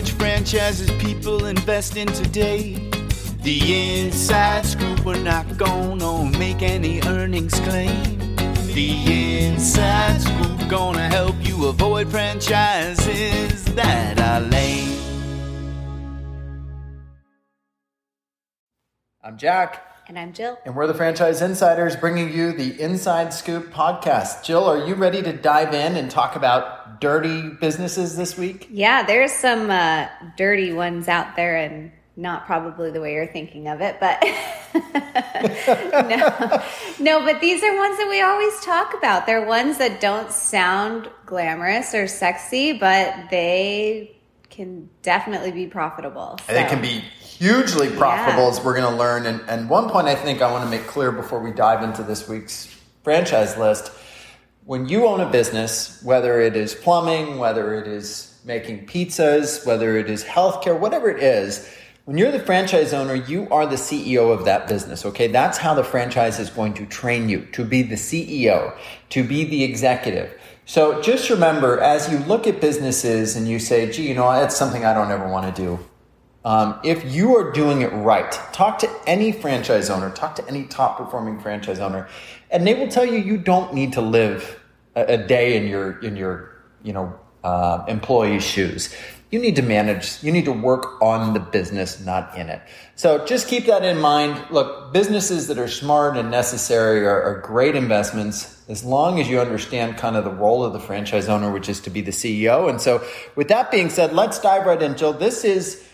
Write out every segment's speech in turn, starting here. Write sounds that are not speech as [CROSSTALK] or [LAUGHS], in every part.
which franchises people invest in today. The inside scoop, we're not gonna make any earnings claim. The inside scoop gonna help you avoid franchises that are lame. I'm Jack. And I'm Jill. And we're the Franchise Insiders bringing you the Inside Scoop podcast. Jill, are you ready to dive in and talk about dirty businesses this week? Yeah, there's some uh, dirty ones out there and not probably the way you're thinking of it, but [LAUGHS] no, no, but these are ones that we always talk about. They're ones that don't sound glamorous or sexy, but they can definitely be profitable. So. They can be hugely profitable, yeah. as we're going to learn. And, and one point I think I want to make clear before we dive into this week's franchise list when you own a business, whether it is plumbing, whether it is making pizzas, whether it is healthcare, whatever it is, when you're the franchise owner, you are the CEO of that business, okay? That's how the franchise is going to train you to be the CEO, to be the executive. So just remember, as you look at businesses and you say, gee, you know, that's something I don't ever want to do. Um, if you are doing it right, talk to any franchise owner, talk to any top performing franchise owner, and they will tell you you don't need to live a, a day in your in your you know uh, employee's shoes. You need to manage. You need to work on the business, not in it. So just keep that in mind. Look, businesses that are smart and necessary are, are great investments as long as you understand kind of the role of the franchise owner, which is to be the CEO. And so, with that being said, let's dive right in, Jill. This is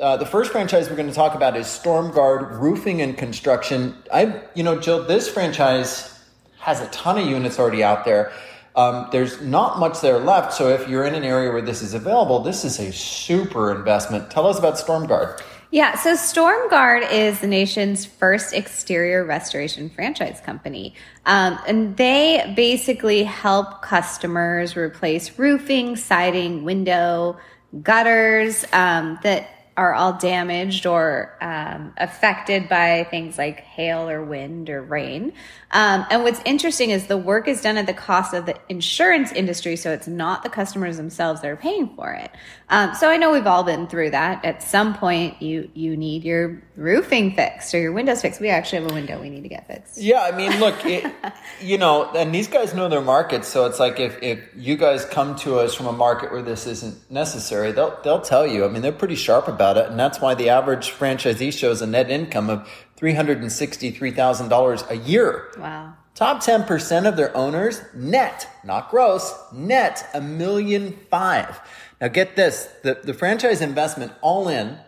uh, the first franchise we're going to talk about is Stormguard Roofing and Construction. I, you know, Jill, this franchise has a ton of units already out there. Um, there's not much there left, so if you're in an area where this is available, this is a super investment. Tell us about Stormguard. Yeah, so Stormguard is the nation's first exterior restoration franchise company. Um, and they basically help customers replace roofing, siding, window, gutters um, that are all damaged or um, affected by things like hail or wind or rain. Um, and what's interesting is the work is done at the cost of the insurance industry, so it's not the customers themselves that are paying for it. Um, so I know we've all been through that. At some point, you you need your roofing fixed or your windows fixed. We actually have a window we need to get fixed. Yeah, I mean, look, it, [LAUGHS] you know, and these guys know their markets, so it's like if if you guys come to us from a market where this isn't necessary, they'll they'll tell you. I mean, they're pretty sharp about it, and that's why the average franchisee shows a net income of $363,000 a year. Wow. Top 10% of their owners net, not gross, net a million five. Now get this, the, the franchise investment all in,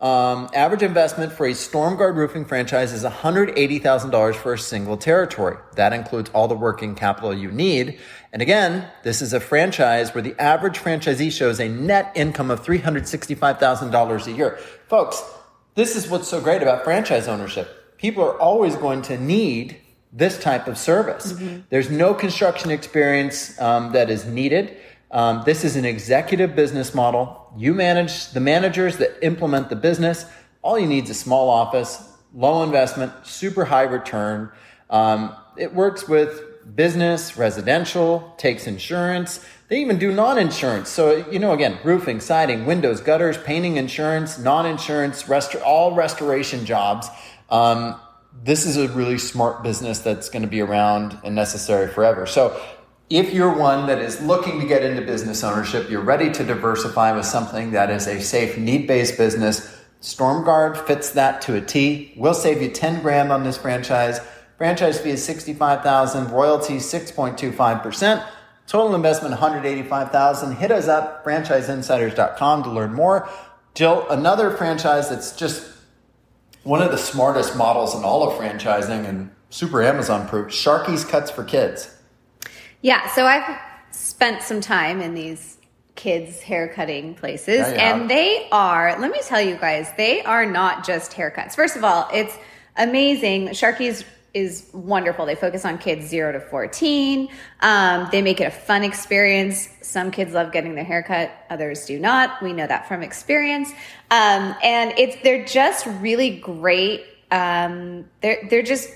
um, average investment for a Stormguard roofing franchise is $180,000 for a single territory. That includes all the working capital you need. And again, this is a franchise where the average franchisee shows a net income of $365,000 a year. Folks, this is what's so great about franchise ownership. People are always going to need this type of service. Mm-hmm. There's no construction experience um, that is needed. Um, this is an executive business model. You manage the managers that implement the business. All you need is a small office, low investment, super high return. Um, it works with business, residential, takes insurance. They even do non-insurance. So, you know, again, roofing, siding, windows, gutters, painting insurance, non-insurance, rest- all restoration jobs. Um, this is a really smart business that's going to be around and necessary forever. So if you're one that is looking to get into business ownership, you're ready to diversify with something that is a safe, need-based business, StormGuard fits that to a T. We'll save you 10 grand on this franchise. Franchise fee is 65,000, royalty 6.25%. Total investment 185,000. Hit us up franchiseinsiders.com to learn more. Jill, another franchise that's just one of the smartest models in all of franchising and super Amazon proof, Sharky's Cuts for Kids. Yeah, so I've spent some time in these kids haircutting places yeah, and they are, let me tell you guys, they are not just haircuts. First of all, it's amazing. Sharky's is wonderful. They focus on kids zero to 14. Um, they make it a fun experience. Some kids love getting their haircut, others do not. We know that from experience. Um, and it's, they're just really great. Um, they're, they're just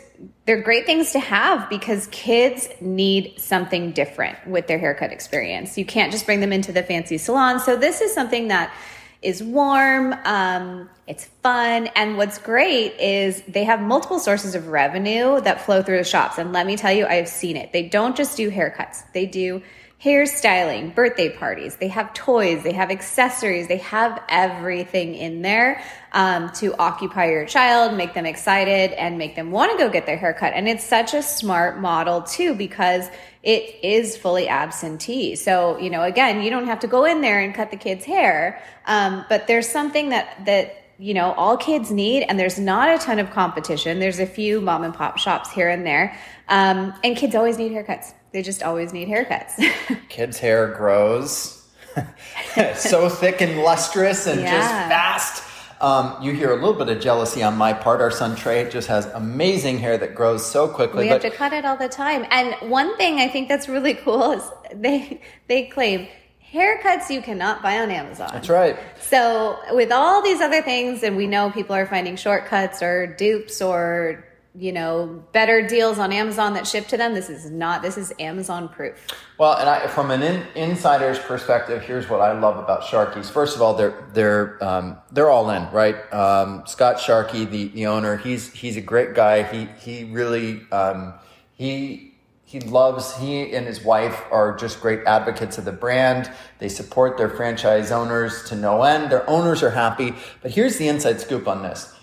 they're great things to have because kids need something different with their haircut experience. You can't just bring them into the fancy salon. So this is something that is warm, um, it's fun, and what's great is they have multiple sources of revenue that flow through the shops. And let me tell you, I've seen it. They don't just do haircuts; they do hairstyling, birthday parties. They have toys, they have accessories, they have everything in there um, to occupy your child, make them excited, and make them want to go get their haircut. And it's such a smart model too because it is fully absentee. So you know, again, you don't have to go in there and cut the kid's hair, um, but there's something that that you know all kids need and there's not a ton of competition there's a few mom and pop shops here and there um, and kids always need haircuts they just always need haircuts. [LAUGHS] Kids' hair grows [LAUGHS] so thick and lustrous and Yeah. just fast. Um, you hear a little bit of jealousy on my part. Our son Trey just has amazing hair that grows so quickly. we have to cut it all the time. And one thing I think that's really cool is they they claim haircuts you cannot buy on Amazon. that's right. So with all these other things, and we know people are finding shortcuts or dupes or you know better deals on Amazon that ship to them. This is not. This is Amazon proof. Well, and I, from an in, insider's perspective, here's what I love about Sharky's. First of all, they're they're um, they're all in, right? Um, Scott Sharkey, the, the owner, he's he's a great guy. He he really um, he he loves he and his wife are just great advocates of the brand. They support their franchise owners to no end. Their owners are happy. But here's the inside scoop on this: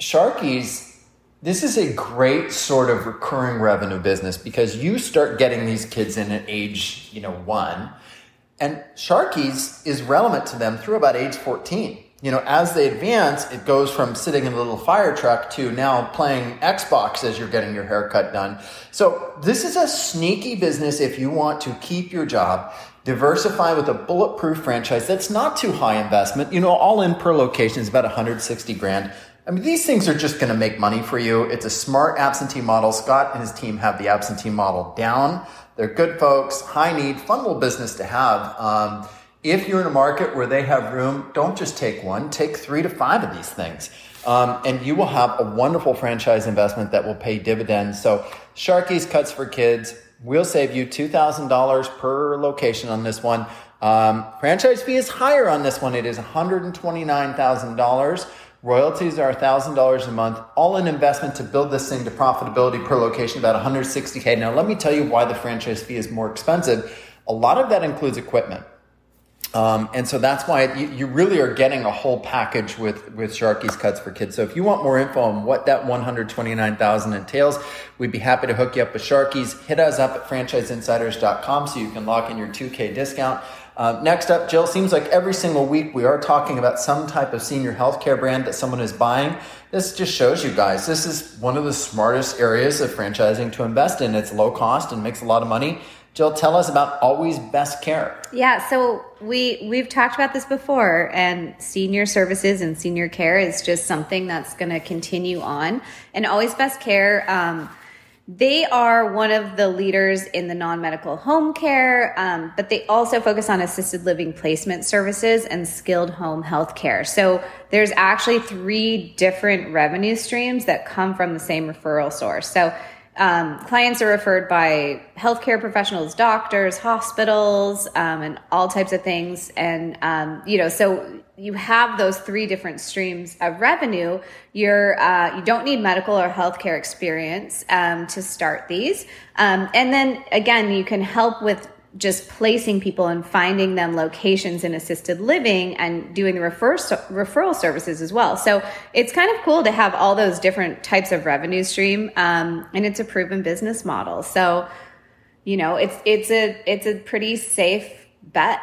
Sharky's this is a great sort of recurring revenue business because you start getting these kids in at age, you know, one, and Sharky's is relevant to them through about age 14. You know, as they advance, it goes from sitting in a little fire truck to now playing Xbox as you're getting your haircut done. So this is a sneaky business if you want to keep your job, diversify with a bulletproof franchise that's not too high investment. You know, all in per location is about 160 grand. I mean, these things are just going to make money for you. It's a smart absentee model. Scott and his team have the absentee model down. They're good folks, high need, fun little business to have. Um, if you're in a market where they have room, don't just take one, take three to five of these things. Um, and you will have a wonderful franchise investment that will pay dividends. So, Sharky's Cuts for Kids, we'll save you $2,000 per location on this one. Um, franchise fee is higher on this one. It is $129,000. Royalties are $1,000 a month, all an investment to build this thing to profitability per location, about 160K. Now, let me tell you why the franchise fee is more expensive. A lot of that includes equipment. Um, and so that's why you, you really are getting a whole package with, with Sharky's Cuts for Kids. So if you want more info on what that 129,000 entails, we'd be happy to hook you up with Sharky's. Hit us up at franchiseinsiders.com so you can lock in your 2K discount. Uh, next up, Jill, seems like every single week we are talking about some type of senior healthcare brand that someone is buying. This just shows you guys this is one of the smartest areas of franchising to invest in. It's low cost and makes a lot of money. Jill, tell us about Always Best Care. Yeah, so we we've talked about this before, and senior services and senior care is just something that's going to continue on. And Always Best Care, um, they are one of the leaders in the non-medical home care, um, but they also focus on assisted living placement services and skilled home health care. So there's actually three different revenue streams that come from the same referral source. So um, clients are referred by healthcare professionals, doctors, hospitals, um, and all types of things. And, um, you know, so you have those three different streams of revenue. You're, uh, you don't need medical or healthcare experience um, to start these. Um, and then again, you can help with just placing people and finding them locations in assisted living and doing the refer- referral services as well. So it's kind of cool to have all those different types of revenue stream, um, and it's a proven business model. So you know, it's it's a it's a pretty safe bet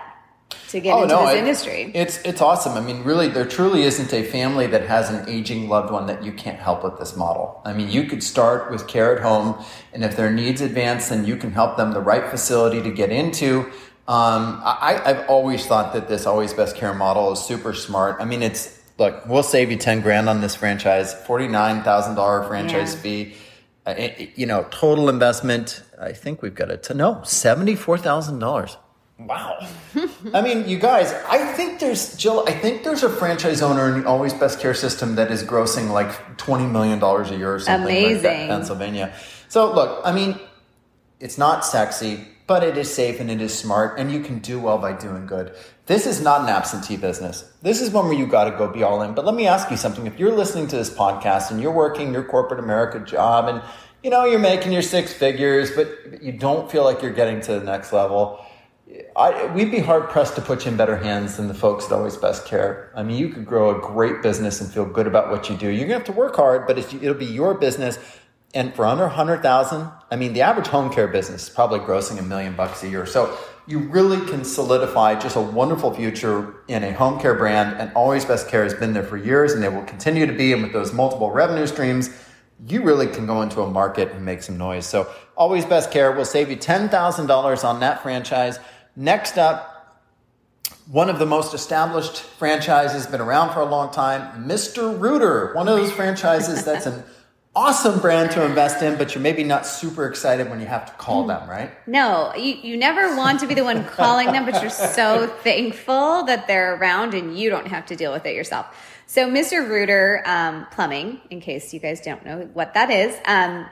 to get into this I- industry. It's it's awesome. I mean, really, there truly isn't a family that has an aging loved one that you can't help with this model. I mean, you could start with care at home, and if their needs advance, then you can help them the right facility to get into. Um, I, I've always thought that this always best care model is super smart. I mean, it's look, we'll save you ten grand on this franchise, forty nine thousand dollar franchise Yeah. fee. Uh, it- it- you know, total investment. I think we've got it to no seventy four thousand dollars. Wow. I mean, you guys, I think there's, Jill, I think there's a franchise owner in the Always Best Care system that is grossing like $20 million a year or something like that in Pennsylvania. So, look, I mean, it's not sexy, but it is safe and it is smart, and you can do well by doing good. This is not an absentee business. This is one where you got to go be all in. But let me ask you something. If you're listening to this podcast and you're working your corporate America job and you know you're making your six figures, but you don't feel like you're getting to the next level, I, we'd be hard pressed to put you in better hands than the folks at Always Best Care. I mean, you could grow a great business and feel good about what you do. You're gonna have to work hard, but it'll be your business. And for under 100,000, I mean, the average home care business is probably grossing a million bucks a year. So you really can solidify just a wonderful future in a home care brand. And Always Best Care has been there for years and they will continue to be. And with those multiple revenue streams, you really can go into a market and make some noise. So Always Best Care will save you $10,000 on that franchise. Next up, one of the most established franchises, been around for a long time, Mr. Rooter. One of those franchises that's an [LAUGHS] awesome brand to invest in, but you're maybe not super excited when you have to call them, right? No, you, you never want to be the one calling them, but you're so [LAUGHS] thankful that they're around and you don't have to deal with it yourself. So, Mr. Rooter um, Plumbing, in case you guys don't know what that is, um,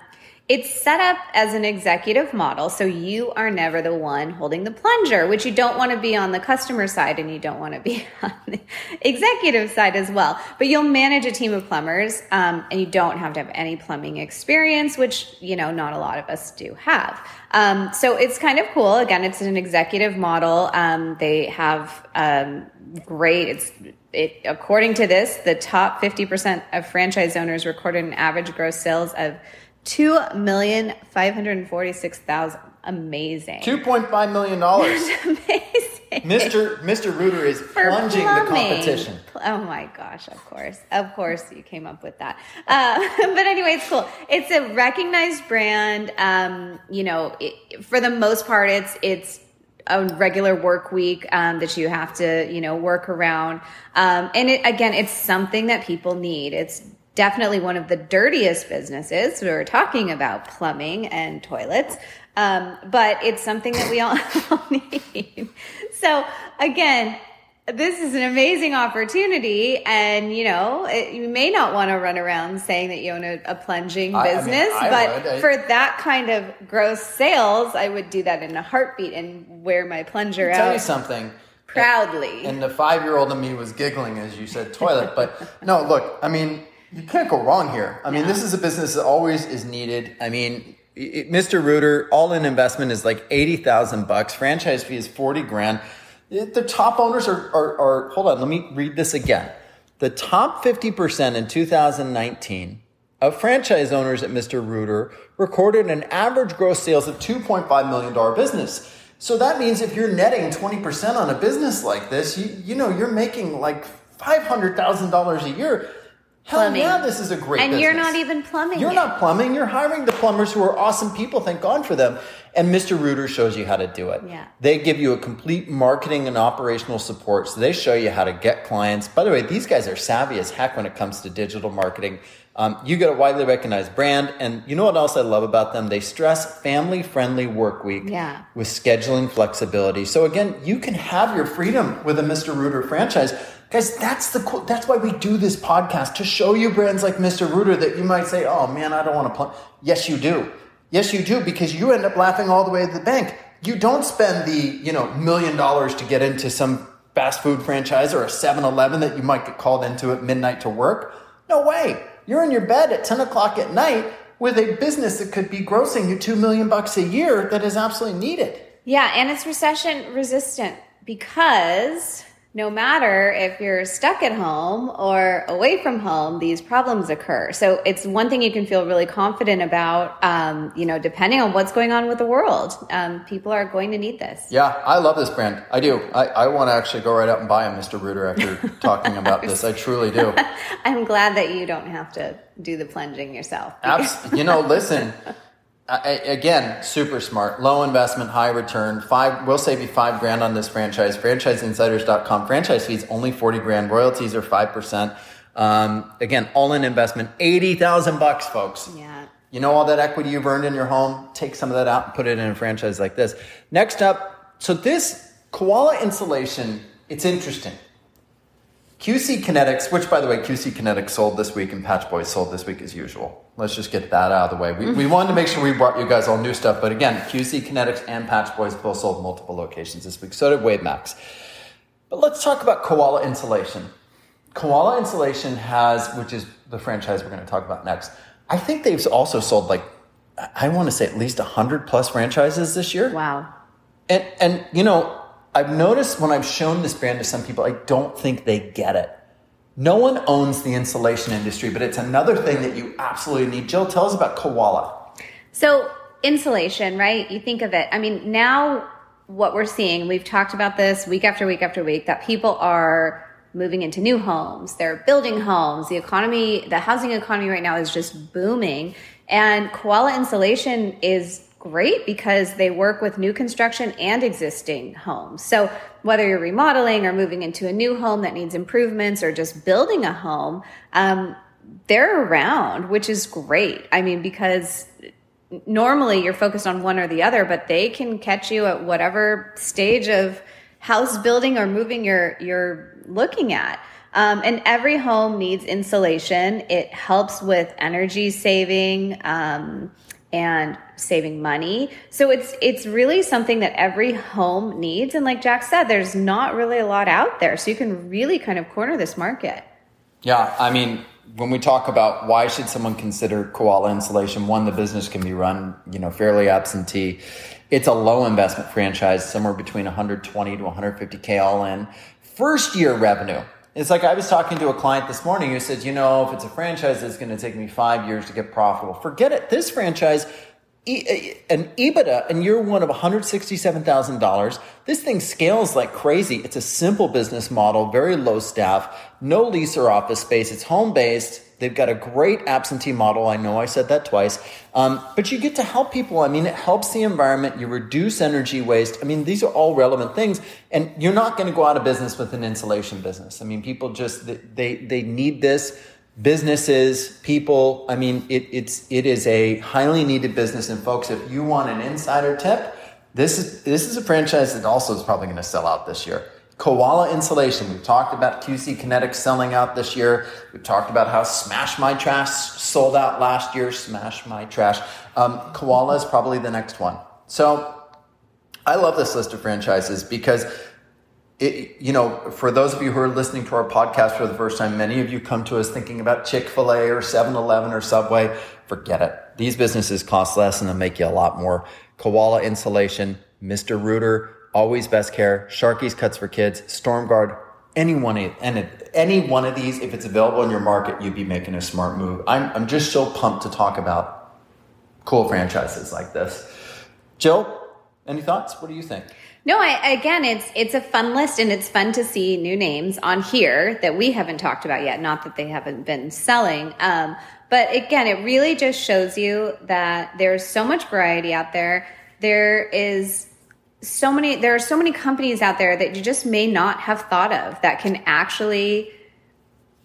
it's set up as an executive model. So, you are never the one holding the plunger, which you don't want to be on the customer side and you don't want to be [LAUGHS] on the executive side as well. But you'll manage a team of plumbers um, and you don't have to have any plumbing experience, which, you know, not a lot of us do have. Um, so it's kind of cool. Again, it's an executive model. Um, they have um, great. It's it according to this, the top fifty percent of franchise owners recorded an average gross sales of two million five hundred forty six thousand. Amazing. $2.5 million. [LAUGHS] Amazing. Mr. Mr. Rooter is For plunging the competition. Oh my gosh, of course. Of course you came up with that. Uh, [LAUGHS] but anyway, it's cool. It's a recognized brand. Um, you know, it, for the most part, it's, it's, a regular work week um, that you have to, you know, work around. Um, and it, again, it's something that people need. It's definitely one of the dirtiest businesses. We were talking about plumbing and toilets, um, but it's something that we [LAUGHS] all need. So again, this is an amazing opportunity, and you know it, you may not want to run around saying that you own a, a plunging I- I mean, business, but. I- for that kind of gross sales, I would do that in a heartbeat and wear my plunger out. Tell you something. proudly. And the five year old in me was giggling as you said toilet. But no, look, I mean, you can't go wrong here. I mean, this is a business that always is needed. I mean, it, Mr. Rooter, all in investment is like 80,000 bucks. Franchise fee is 40 grand. The top owners are, are, are, hold on, let me read this again. The top 50% in 2019 of franchise owners at Mr. Rooter recorded an average gross sales of $2.5 million business. So that means if you're netting 20% on a business like this, you, you know, you're making like $500,000 a year. Hell Plumbing. yeah, this is a great and you're not even plumbing. You're it. not plumbing. You're hiring the plumbers who are awesome people. Thank God for them. And Mr. Rooter shows you how to do it. Yeah. They give you a complete marketing and operational support. So they show you how to get clients. By the way, these guys are savvy as heck when it comes to digital marketing. Um, you get a widely recognized brand. And you know what else I love about them? They stress family friendly work week Yeah. with scheduling flexibility. So again, you can have your freedom with a Mr. Rooter franchise. Guys, that's the cool, that's why we do this podcast to show you brands like Mr. Rooter that you might say, "Oh man, I don't want to play." Yes, you do. Yes, you do because you end up laughing all the way to the bank. You don't spend the, you know, million dollars to get into some fast food franchise or a 7-Eleven that you might get called into at midnight to work. No way. You're in your bed at 10 o'clock at night with a business that could be grossing you 2 million bucks a year that is absolutely needed. Yeah, and it's recession resistant because no matter if you're stuck at home or away from home, these problems occur. So it's one thing you can feel really confident about, um, you know, depending on what's going on with the world. Um, people are going to need this. Yeah, I love this brand. I do. I, I want to actually go right out and buy a Mr. Rooter after talking about this. I truly do. [LAUGHS] I'm glad that you don't have to do the plunging yourself. Abs- you know, listen. I, again, super smart, low investment, high return. Five, we'll save you five grand on this franchise. FranchiseInsiders.com. Franchise fees only forty grand. Royalties are five percent. Um, again, all in investment, eighty thousand bucks, folks. Yeah. You know all that equity you've earned in your home? Take some of that out and put it in a franchise like this. Next up, so this Koala insulation, it's interesting. QC Kinetics, which by the way, QC Kinetics sold this week and Patch Boys sold this week as usual. Let's just get that out of the way. We, we wanted to make sure we brought you guys all new stuff, but again, QC Kinetics and Patch Boys both sold multiple locations this week. So did Wave Max. But let's talk about Koala Insulation. Koala Insulation has, which is the franchise we're going to talk about next. I think they've also sold like, I want to say at least 100 plus franchises this year. Wow. And, and, you know, I've noticed when I've shown this brand to some people, I don't think they get it. No one owns the insulation industry, but it's another thing that you absolutely need. Jill, tell us about Koala. So, insulation, right? You think of it. I mean, now what we're seeing, we've talked about this week after week after week, that people are moving into new homes, they're building homes. The economy, the housing economy right now is just booming. And Koala Insulation is great because they work with new construction and existing homes. So whether you're remodeling or moving into a new home that needs improvements or just building a home, um, they're around, which is great. I mean, because normally you're focused on one or the other, but they can catch you at whatever stage of house building or moving you're you're looking at. Um, and every home needs insulation. It helps with energy saving. Um, and saving money. So it's it's really something that every home needs and like Jack said there's not really a lot out there. So you can really kind of corner this market. Yeah, I mean when we talk about why should someone consider koala insulation, one, the business can be run, you know, fairly absentee. It's a low investment franchise, somewhere between 120 to 150k all in. First year revenue it's like I was talking to a client this morning who said, you know, if it's a franchise it's going to take me five years to get profitable, forget it. This franchise, an EBITDA in year one of $167,000. This thing scales like crazy. It's a simple business model, very low staff, no lease or office space. It's home based. They've got a great absentee model. I know I said that twice. Um, but you get to help people. I mean, it helps the environment. You reduce energy waste. I mean, these are all relevant things. And you're not going to go out of business with an insulation business. I mean, people just, they, they need this. Businesses, people, I mean, it, it's, it is a highly needed business. And folks, if you want an insider tip, this is, this is a franchise that also is probably going to sell out this year. Koala insulation. We've talked about QC Kinetics selling out this year. We've talked about how Smash My Trash sold out last year. Smash My Trash. Um, Koala is probably the next one. So I love this list of franchises because it, you know, for those of you who are listening to our podcast for the first time, many of you come to us thinking about Chick fil A or 7 Eleven or Subway. Forget it. These businesses cost less and they make you a lot more. Koala insulation, Mr. Rooter, Always Best Care, Sharky's Cuts for Kids, Stormguard, any one, any, any one of these, if it's available in your market, you'd be making a smart move. I'm, I'm just so pumped to talk about cool franchises like this. Jill, any thoughts? What do you think? No, I, again, it's it's a fun list, and it's fun to see new names on here that we haven't talked about yet. Not that they haven't been selling, um, but again, it really just shows you that there's so much variety out there. There is so many there are so many companies out there that you just may not have thought of that can actually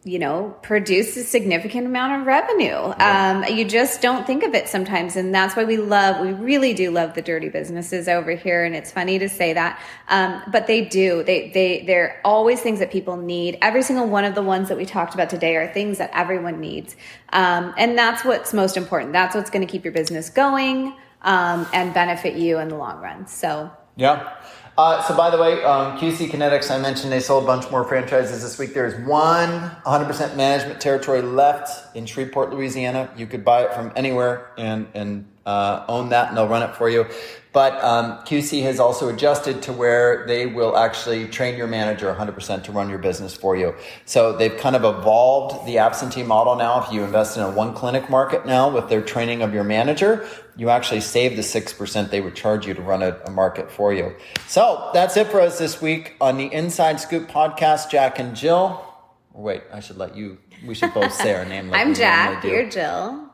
you know produce a significant amount of revenue. Yeah. um, you just don't think of it sometimes and that's why we love we really do love the dirty businesses over here and it's funny to say that. Um, but they do. They they they're always things that people need. Every single one of the ones that we talked about today are things that everyone needs. Um, and that's what's most important. That's what's going to keep your business going um, and benefit you in the long run. So yeah. Uh, so, by the way, um, QC Kinetics, I mentioned they sold a bunch more franchises this week. There's one 100% management territory left in Shreveport, Louisiana. You could buy it from anywhere and, and uh, own that, and they'll run it for you. But um, QC has also adjusted to where they will actually train your manager 100% to run your business for you. So they've kind of evolved the absentee model now. If you invest in a one clinic market now with their training of your manager, you actually save the 6% they would charge you to run a, a market for you. So that's it for us this week on the Inside Scoop podcast. Jack and Jill. Wait, I should let you, we should both say our name. Like [LAUGHS] I'm Jack, you're Jill.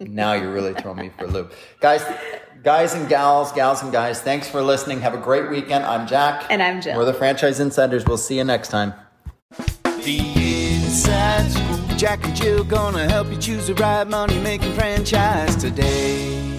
now you're really throwing me for a loop. Guys, guys and gals, gals and guys, thanks for listening. Have a great weekend. I'm Jack. And I'm Jill. We're the Franchise Insiders. We'll see you next time. The Inside Scoop. Jack and Jill gonna help you choose the right money making franchise today.